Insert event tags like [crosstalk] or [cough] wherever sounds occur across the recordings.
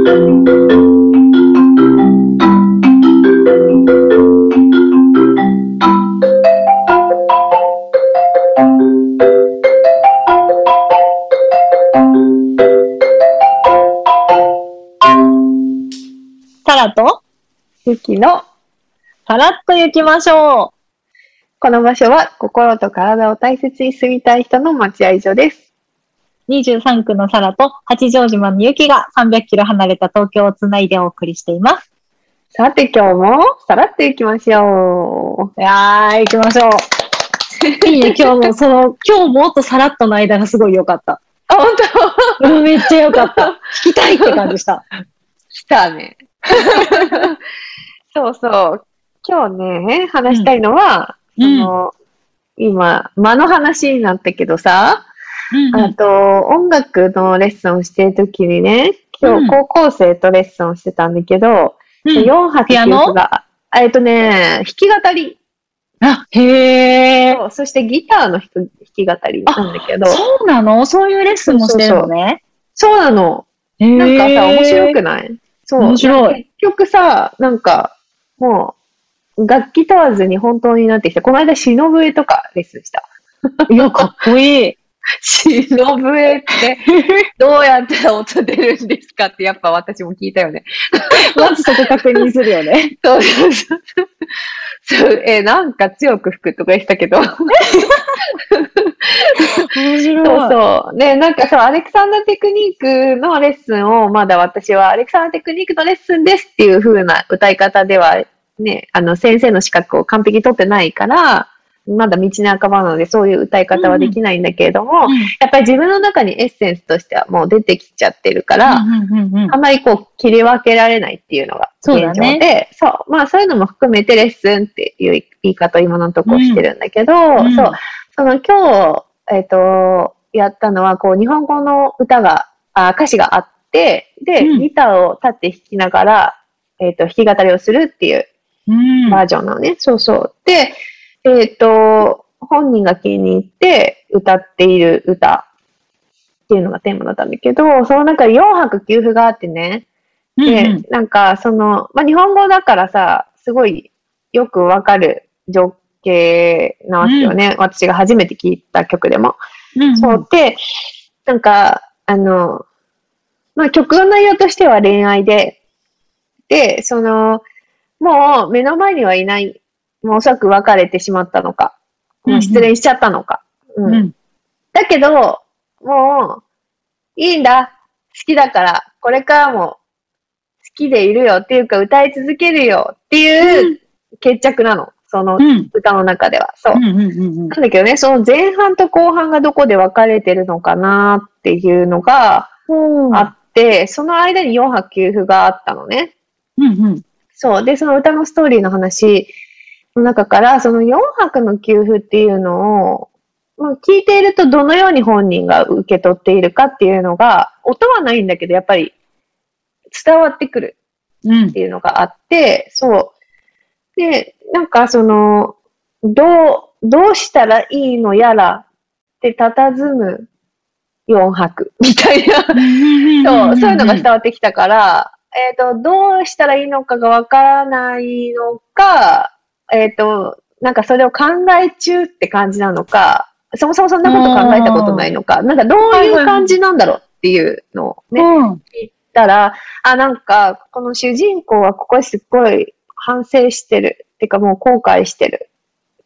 タラとゆきのさらっと行きましょうこの場所は心と体を大切に住みたい人の待合所です。う。23区のサラと八丈島のゆきが300キロ離れた東京をつないでお送りしています。さて今日もさらっと行きましょいやー、行きましょう。[laughs] いいね、今日も、その、今日もとさらっとの間がすごい良かった。う。あ、本当？うんめっちゃ良かった。聞きたいって感じした。来たね。[laughs] そうそう。今日ね、話したいのは、うんあの、今、間の話になったけどさ、うんあと、音楽のレッスンをしてるときにね、うん今日高校生とレッスンをしてたんだけど、うん4泊9ピアノ？泊が、えっとね、弾き語りあ、へー。そしてギターの人弾き語りなんだけど、そうなの？そういうレッスンもしてるのね。そうなの。なんかさ、面白くない？そう。面白い結局さ、なんか、もう、楽器問わずに本当になってきて、この間、忍笛とかレッスンした。いや、かっこいい。忍笛って、どうやったら音出るんですかって、やっぱ私も聞いたよね。まずそこ確認するよね。[laughs] そうそうそう。そうえ、なんか強く吹くとか言ってたけど。面白い。そうそう。で、なんかそう、アレクサンダーテクニックのレッスンを、まだ私はアレクサンダーテクニックのレッスンですっていう風な歌い方では、ね、あの、先生の資格を完璧に取ってないから、まだ道半ばなので、そういう歌い方はできないんだけれども、うん。やっぱり自分の中にエッセンスとしてはもう出てきちゃってるから、うんうんうんうん。あまりこう切り分けられないっていうのがそうだ現状で、ね。そう,、まあそういうのも含めてレッスンっていう言い方を今のところしてるんだけど、うん。そう、その今日、えっ、と、やったのは、こう日本語の歌が、あ歌詞があって、で、うん。ギターを立って弾きながら、えっ、と、弾き語りをするっていううん。バージョンなのね。そうそう。で、えっ、と、本人が気に入って歌っている歌っていうのがテーマだったんだけど、その中で4泊9符があってね、で、うんうんなんかその、まあ、日本語だからさ、すごいよくわかる情景なわけよね。私が初めて聞いた曲でも。うんそう。で、なんか、あの、まあ、曲の内容としては恋愛で、で、その、もう目の前にはいない、もうおそらく別れてしまったのか、う失恋しちゃったのか。ううんんだけど、もう、いいんだ。好きだから、これからも好きでいるよっていうか、歌い続けるよっていう決着なの。そのうん歌の中では。そう。うんうんうんうんなんだけどね、その前半と後半がどこで分かれてるのかなっていうのがうんあって、その間に4泊9符があったのね。うんうんそう。で、その歌のストーリーの話の中から、その4泊の9符っていうのを、まあ、聞いているとどのように本人が受け取っているかっていうのが、音はないんだけど、やっぱり伝わってくるうん。っていうのがあって、そう。で、なんかその、どう、どうしたらいいのやらって佇む4泊みたいな、そう、そういうのが伝わってきたから、えっ、と、どうしたらいいのかがわからないのか、えっ、と、なんかそれを考え中って感じなのか、そもそもそんなこと考えたことないのか、なんかどういう感じなんだろうっていうのをね、うん。聞いたら、あ、なんか、この主人公はここすっごい反省してる。ってかもう後悔してる。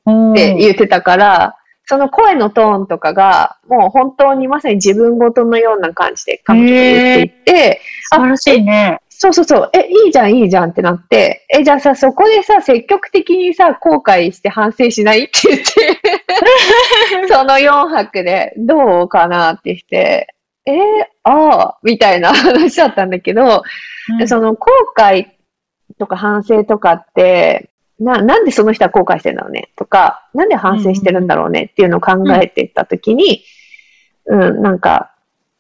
って言ってたから、その声のトーンとかが、もう本当にまさに自分ごとのような感じで彼女が言っていて、素晴らしいね。そうそうそう、え、いいじゃん、いいじゃんってなって、え、じゃあさ、そこでさ、積極的にさ、後悔して反省しないって言って、[laughs] その4泊で、どうかなってして、えーああ、みたいな話だったんだけど、でその後悔とか反省とかって、な、なんでその人は後悔してるんだろうね？とか、なんで反省してるんだろうね？っていうのを考えていったときに、うん、なんか、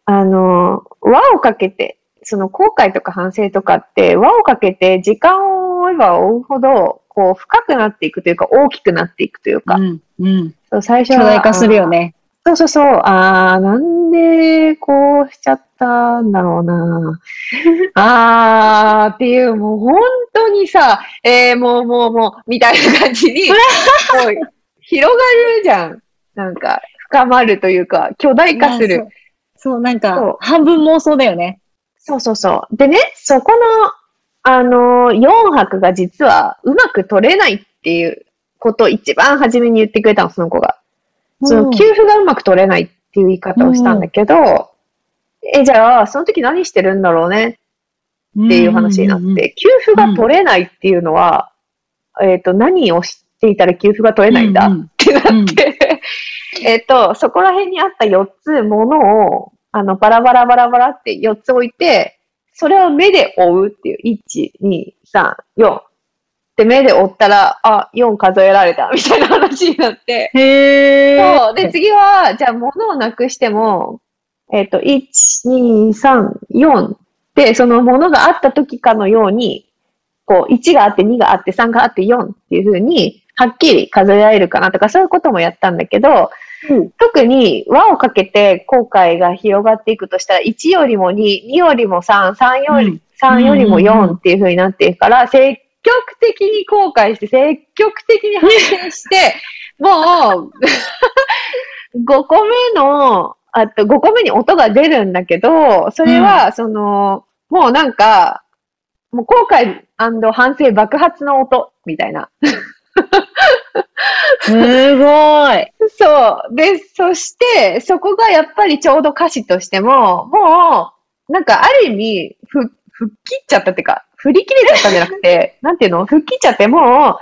あの、輪をかけて、その後悔とか反省とかって、輪をかけて時間を追えば追うほど、こう深くなっていくというか、大きくなっていくというか、うんうんそう最初は。巨大化するよね。そうそうそう。あー、なんでこうしちゃったんだろうな。[laughs] あーっていう、もう本当にさ、えー、もうもうもう、みたいな感じに、広がるじゃん。なんか、深まるというか、巨大化する。そう。そう、なんか、半分妄想だよね。そうそうそう。でね、そこの、あのー、4泊が実はうまく取れないっていうことを一番初めに言ってくれたの、その子が。その給付がうまく取れないっていう言い方をしたんだけど、え、じゃあ、その時何してるんだろうね？っていう話になって、給付が取れないっていうのは、えっ、と、何をしていたら給付が取れないんだうんうんってなって、[laughs] えっと、そこら辺にあった4つものを、あの、バラバラバラバラって4つ置いて、それを目で追うっていう、1、2、3、4。で、目で追ったら、あ、4数えられた、みたいな話になって、へー。そう。で、次は、じゃあ、物をなくしても、えっ、と、1、2、3、4で、その物があった時かのように、こう、1があって、2があって、3があって、4っていう風に、はっきり数えられるかなとか、そういうこともやったんだけど、うん。特に輪をかけて後悔が広がっていくとしたら、1よりも2、2よりも3、3より、うん。3よりもうんうん。うん4っていう風になっていくから、積極的に後悔して、積極的に反省して、[laughs] もう、[laughs] 5個目の、あと5個目に音が出るんだけど、それは、その、もうなんか、もう後悔反省爆発の音、みたいな。[laughs] すごい。そう。で、そして、そこがやっぱりちょうど歌詞としても、もう、なんかある意味、ふ、吹っ切っちゃったっていうか、振り切れちゃったんじゃなくて、[laughs] なんていうの？吹っ切っちゃってもう、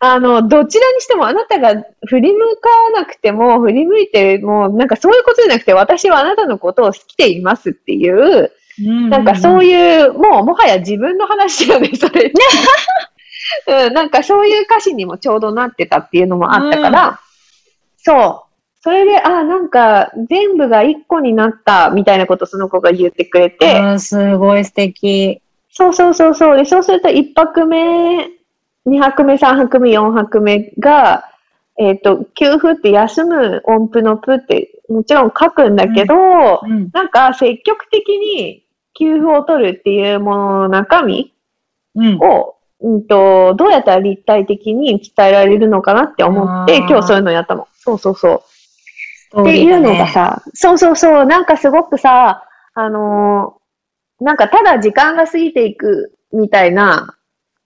あの、どちらにしてもあなたが振り向かなくても、振り向いても、なんかそういうことじゃなくて、私はあなたのことを好きでいますっていう、なんかそういいう、もうもはや自分の話だよね、それ。[laughs] うん、なんかそういう歌詞にもちょうどなってたっていうのもあったから、そう。それで、あ、なんか全部が一個になったみたいなことその子が言ってくれて、うん、すごい素敵。そうそうそうそう。で、そうすると一泊目、二泊目、三泊目、四泊目が、えっ、と、給付って休む音符のプってもちろん書くんだけど、うん。なんか積極的に給付を取るっていうものの中身うん。を、うんと、どうやったら立体的に伝えられるのかなって思って、今日そういうのやったの。そうそうそう。っていうのがさ、そうそうそう、なんかすごくさ、あのーなんかただ時間が過ぎていくみたいな、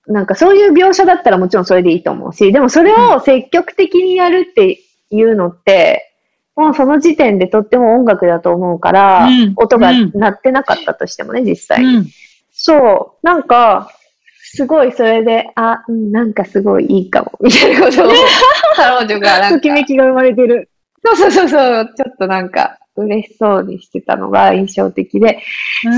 なんかそういう描写だったらもちろんそれでいいと思うし、でもそれを積極的にやるっていうのって、もうその時点でとっても音楽だと思うから、うん音がうん鳴ってなかったとしてもね、実際。うん。そう、なんか、すごいそれで、あ、うんなんかすごいいいかも、みたいなことを、[laughs] 彼女がなんかとき、めきが生まれてる。そうそうそうそう、ちょっとなんか、嬉しそうにしてたのが印象的で、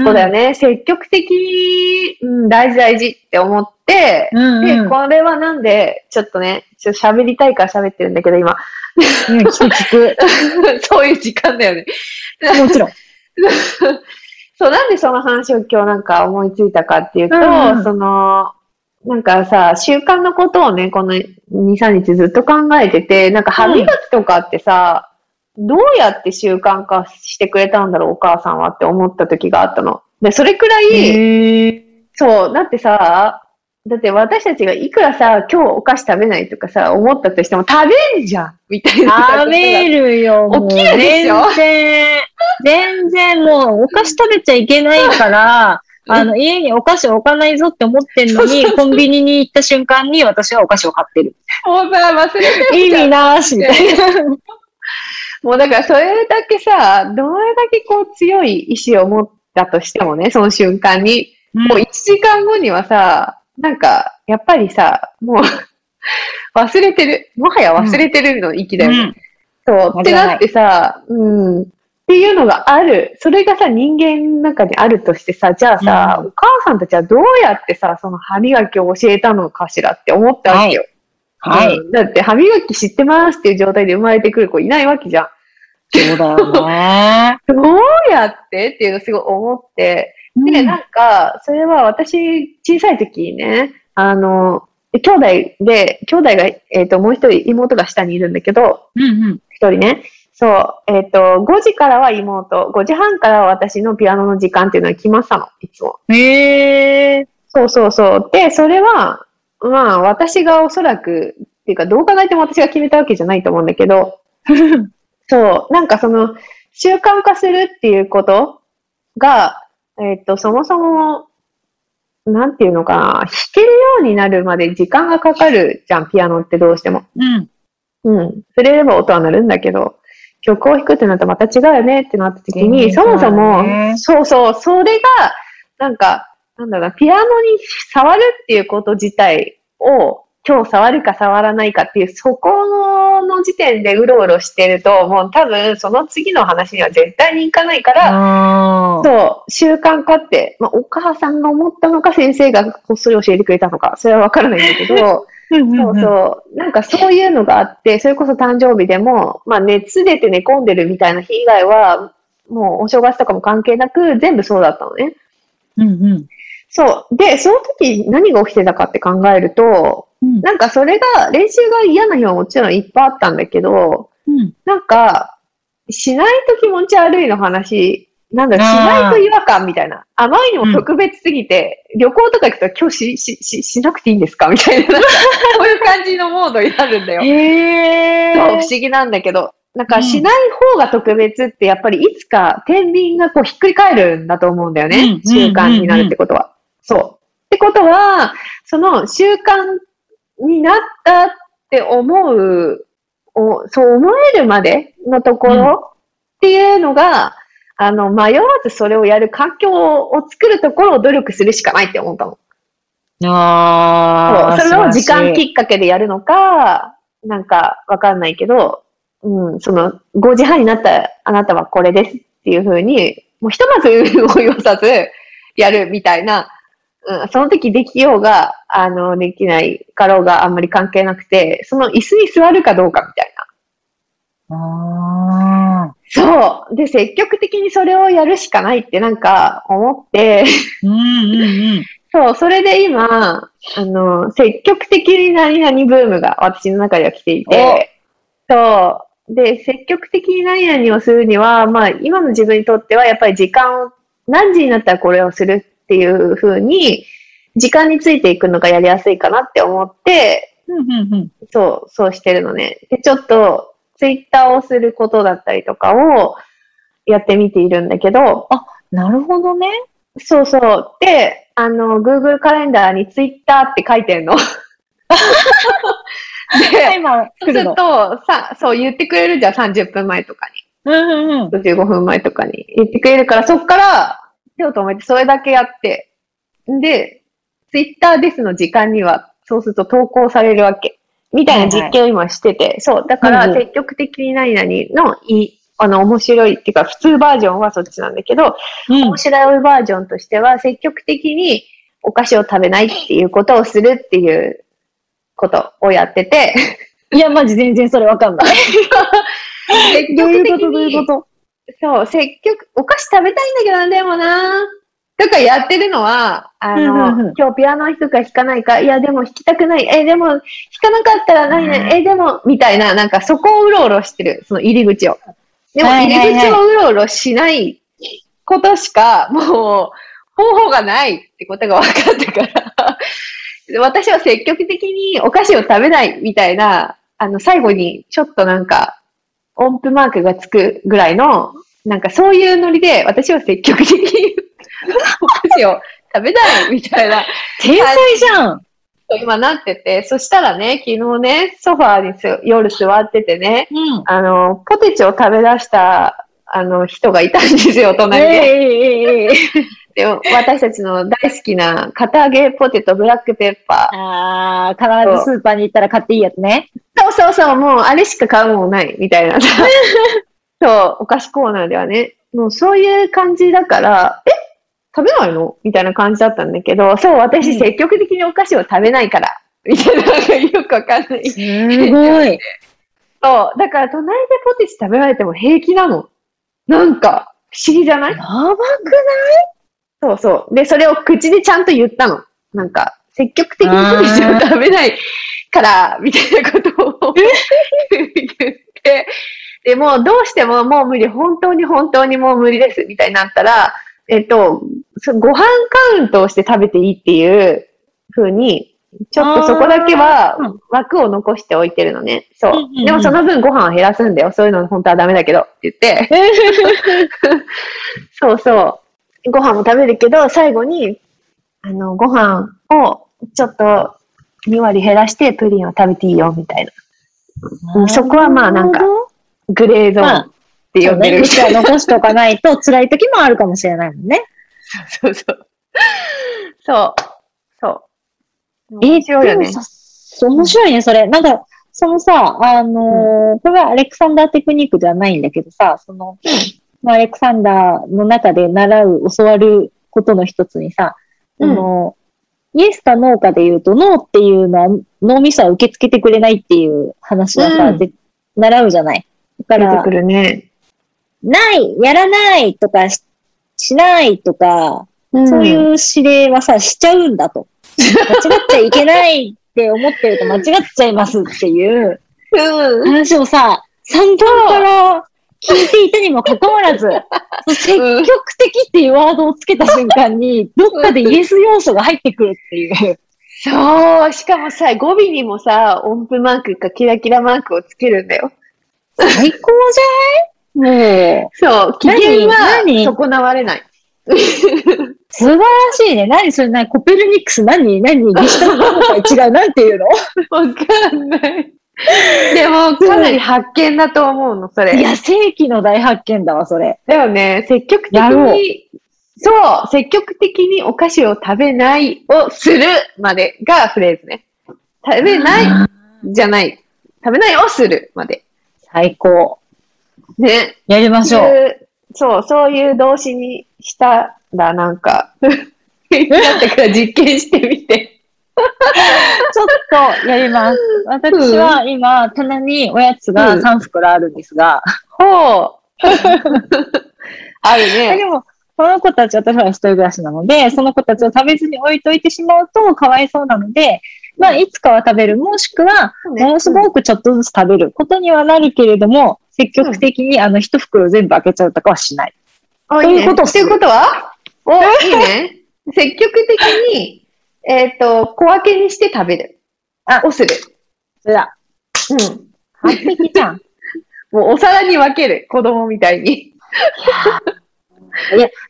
そうだよね、積極的に、うん、大事大事って思って、うんうん。で、これはなんで、ちょっとね、ちょっと喋りたいから喋ってるんだけど、今。うん、聞く聞 [laughs] そういう時間だよね。く。もちろん。[laughs] そう、なんでその話を今日なんか思いついたかっていうと、うんうんその、なんかさ、習慣のことをね、この2、3日ずっと考えてて、なんか歯磨きとかってさ、どうやって習慣化してくれたんだろう、お母さんはって思った時があったの。で、それくらい、そう、だってさ、だって私たちがいくらさ、今日お菓子食べないとかさ、思ったとしても食べんじゃんみたいな。食べるよ。起きるでしょ？全然、全然もうお菓子食べちゃいけないから、あの、家にお菓子置かないぞって思ってんのに、コンビニに行った瞬間に私はお菓子を買ってる。もうさ、忘れてる意味なしみたいな。もうだからそれだけさ、どれだけこう強い意志を持ったとしてもね、その瞬間に、もう1時間後にはさ、なんか、やっぱりさ、もう [laughs] 忘れてる。もはや忘れてるの域だよね。うんそう。ってなってさ、うん。っていうのがある。それがさ、人間の中にあるとしてさ、じゃあさ、うんお母さんたちはどうやってさ、その歯磨きを教えたのかしらって思ったわけよ。はい。うんだって歯磨き知ってますっていう状態で生まれてくる子いないわけじゃん。そうだよね。[laughs] どうやってっていうのをすごい思って、で、なんか、それは私、小さい時にね、あの、兄弟で、兄弟が、えっ、と、もう一人妹が下にいるんだけど、うんうん。一人ね。そう、えっ、と、5時からは妹、5時半からは私のピアノの時間っていうのは決まってたの、いつも。へえ。そうそうそう。で、それは、まあ、私がおそらく、っていうか、どう考えても私が決めたわけじゃないと思うんだけど、[laughs] そう、なんかその、習慣化するっていうことが、えっ、と、そもそも、なんていうのかな、弾けるようになるまで時間がかかるじゃん、ピアノってどうしても。うん。うん。触れれば音は鳴るんだけど、曲を弾くってなったらまた違うよねってなった時に、そもそもね、そうそう、それが、なんか、なんだろうな、ピアノに触るっていうこと自体を、今日触るか触らないかっていう、そこのの時点でうろうろしてると、もう多分その次の話には絶対に行かないから。そう、習慣化って、まあ、お母さんが思ったのか、先生がこっそり教えてくれたのか、それはわからないんだけど、[laughs] そうそう。なんかそういうのがあって、それこそ誕生日でも、まあ熱出て寝込んでるみたいな日以外は、もうお正月とかも関係なく、全部そうだったのね。うんうん。そう。で、その時何が起きてたかって考えると、うんなんかそれが、練習が嫌な日はもちろんいっぱいあったんだけど、うん。なんか、しないと気持ち悪いの話、なんだろう、しないと違和感みたいな。あまりにも特別すぎて、旅行とか行くと今日し、し、し、しなくていいんですか？みたいな、[laughs] そういう感じのモードになるんだよ。へえ。そう、不思議なんだけど。なんか、うんしない方が特別って、やっぱりいつか天秤がこうひっくり返るんだと思うんだよね。うん習慣になるってことは。そう。ってことは、その習慣になったって思う、おそう思えるまでのところっていうのが、あの、迷わずそれをやる環境を作るところを努力するしかないって思ったの。ああ。そうそれを時間ききっかけでやるのか、なんかわかんないけど、うん、その5時半になったあなたはこれですっていう風に、もうひとまず [laughs] を言わさずやるみたいな、うん、その時できようが、あの、できないかろうがあんまり関係なくて、その椅子に座るかどうかみたいな。ああ。そう。で、積極的にそれをやるしかないってなんか思って、うんうんうん。そう、それで今、あの、積極的に何々ブームが私の中では来ていて、そう。で、積極的に何々をするには、まあ、今の自分にとっては、やっぱり時間を、何時になったらこれをするっていう風に、時間についていくのがやりやすいかなって思って、うんうんうん。そう、そうしてるのね。で、ちょっと、ツイッターをすることだったりとかをやってみているんだけど、なるほどね。そうそう。で、あの、Google カレンダーに Twitter って書いてんの。[laughs] で、今、そうする。と、さ、そう言ってくれるじゃん、30分前とかうんうんうん。に。15分前とかに言ってくれるから、そっから手を止めてそれだけやって、で、Twitter ですの時間には、そうすると投稿されるわけ。みたいな実験を今してて、そう。だから、うんうん。積極的に何々のいい、あの、面白いっていうか、普通バージョンはそっちなんだけど、うん。面白いバージョンとしては、積極的にお菓子を食べないっていうことをするっていうことをやってて、いや、マジ全然それわかんない。積 [laughs] どういうことどういうに、こと？そう、積極、お菓子食べたいんだけどな、でもな。とかやってるのは、あうんうんの、うん。今日ピアノ弾くか弾かないか、いや、でも弾きたくない、え、でも弾かなかったら何々、え、でも、みたいな、なんかそこをうろうろしてる、その入り口を。でも入り口をうろうろしないことしか、もう、方法がないってことが分かってから、[laughs] 私は積極的にお菓子を食べないみたいな、あの、最後にちょっとなんか、音符マークがつくぐらいの、なんかそういうノリで、私は積極的にお菓子を食べないみたいな、天才じゃん。今なってて、そしたらね、昨日ね、ソファーにす夜座っててね、うん。あの、ポテチを食べ出した、あの、人がいたんですよ、隣で。ええええええで私たちの大好きな、片揚げポテト、ブラックペッパー。ああ、必ずスーパーに行ったら買っていいやつね。そうそうそう、もうあれしか買うもんない、みたいな。[laughs] そう、お菓子コーナーではね。もうそういう感じだから、え食べないの？みたいな感じだったんだけど、そう、私うん積極的にお菓子を食べないから、みたいな、なんかよくわかんない。すごい。そう、だから隣でポテチ食べられても平気なの。なんか、不思議じゃない？やばくそうそう。で、それを口でちゃんと言ったの。なんか、積極的にポテチを食べないから、みたいなことを言って、でも、どうしてももう無理、本当に本当にもう無理です、みたいになったら、えっと、そご飯カウントをして食べていいっていう風に、ちょっとそこだけは枠を残しておいてるのね。そう。でもその分ご飯を減らすんだよ。そういうの本当はダメだけどって言って。[laughs] そうそう。ご飯も食べるけど、最後に、あの、ご飯をちょっと2割減らしてプリンを食べていいよ、みたいな。うんそこはまあなんかグレーゾーンまあって呼んでる。そうね、は残しておかないと辛い時もあるかもしれないもんね。そうそう。そう。そう。え面白いよね。面白いね、それ。なんか、そのさ、あのーこれはアレクサンダーテクニックではないんだけどさ、その、まあ、アレクサンダーの中で習う、教わることの一つにさ、うんあの、イエスかノーかで言うと、ノーっていうのは脳みそは受け付けてくれないっていう話はさ、うんで習うじゃない。だから出てく、るね。ない、やらないとかし、しないとか、そういう指令はさ、しちゃうんだと。間違っちゃいけないって思ってると間違っちゃいますっていう [laughs] うん。話をさ、散々から聞いていたにもかかわらず、[laughs] 積極的っていうワードをつけた瞬間に、どっかでイエス要素が入ってくるっていう。そう。しかもさ、語尾にもさ、音符マークかキラキラマークをつけるんだよ。最高じゃない？もう、そう。機嫌は何？損なわれない。[laughs] 素晴らしいね。何それ？何？コペルニクス？何？何？ギシュタル違う？なんていうの？[laughs] わかんない。[laughs] でも、かなり発見だと思うの、それ。いや、世紀の大発見だわ、それ。だよね。積極的に、そう、積極的にお菓子を食べないをするまでがフレーズね。食べないじゃない。食べないをするまで。最高。ね。やりましょう。そう、そういう動詞にしたら、なんか、[laughs] だったから実験してみて。ちょっとやります。私は今、棚におやつが3袋あるんですが、ほう。[laughs] あるでね。も、この子たち、私は一人暮らしなので、その子たちを食べずに置いといてしまうとかわいそうなので、まあ、いつかは食べる、もしくは、ものすごくちょっとずつ食べることにはなるけれども、積極的にあの一袋全部開けちゃうとかはしない。あということっていうことは？お、いいね。積極的に、えっ、と、小分けにして食べる。あをする。それだ。うん。完璧じゃん。[laughs] もうお皿に分ける。子供みたいに。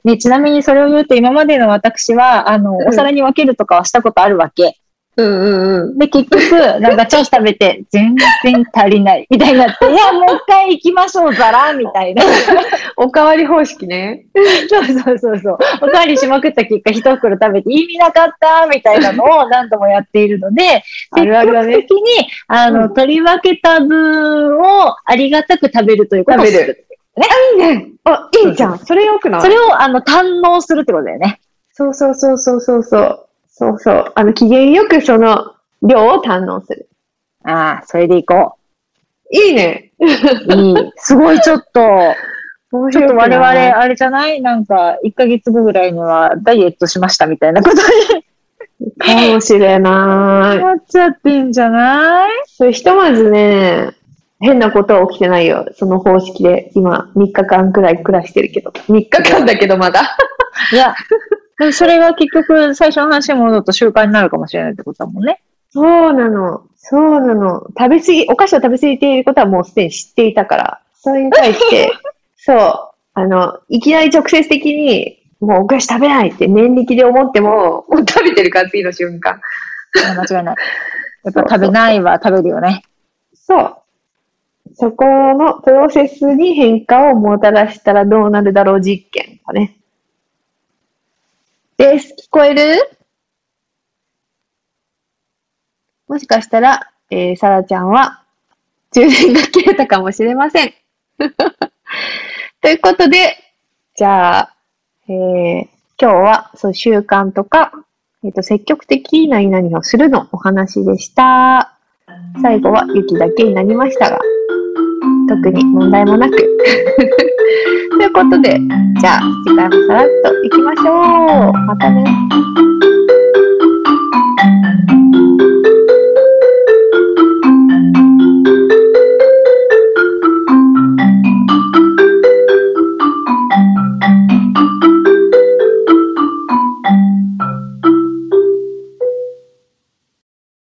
ね、ちなみにそれを言うと、今までの私は、あの、うんお皿に分けるとかはしたことあるわけ。うんうんうん。で、結局、[laughs] なんかチョース食べて、全然足りない、みたいになって、[laughs] いや、もう一回行きましょう、ザラみたいな。[laughs] おかわり方式ね。そうそうそうそう。おかわりしまくった結果、一袋食べて意味なかった、みたいなのを何度もやっているので、あるあるだね積極的に、あの、うん取り分けた分をありがたく食べるということをする。食べるいいね。あ、いいじゃん。それよくない？それを、あの、堪能するってことだよね。そうそうそうそうそうそう。そう。あの、機嫌よくその量を堪能する。ああ、それでいこいいね。う。いい。すごい、ちょっと、面ちょっと我々、あれじゃない？なんか、1ヶ月後ぐらいにはダイエットしましたみたいなことにかもしれない。なっちゃってんじゃない？それひとまずね、変なことは起きてないよ。その方式で。今、3日間くらい暮らしてるけど。3日間だけどまだ。いや、でもそれが結局、最初の話に戻ると習慣になるかもしれないってことだもんね。そうなの。そうなの。食べ過ぎ、お菓子を食べ過ぎていることはもうすでに知っていたから。それに対して、[laughs] そう。あの、いきなり直接的に、もうお菓子食べないって念力で思っても、もう食べてるから次の瞬間。間違いない。[laughs] やっぱ食べないは食べるよね。そう。そこのプロセスに変化をもたらしたらどうなるだろう実験だね。です。聞こえる？もしかしたら、えー、さらちゃんは充電が切れたかもしれません。[laughs] ということで、じゃあ、えー、今日はそう習慣とか、えっ、と、積極的に何々をするのお話でした。最後は雪だけになりましたが、特に問題もなく。ということで、じゃあ次回もさらっといきましょう。またね。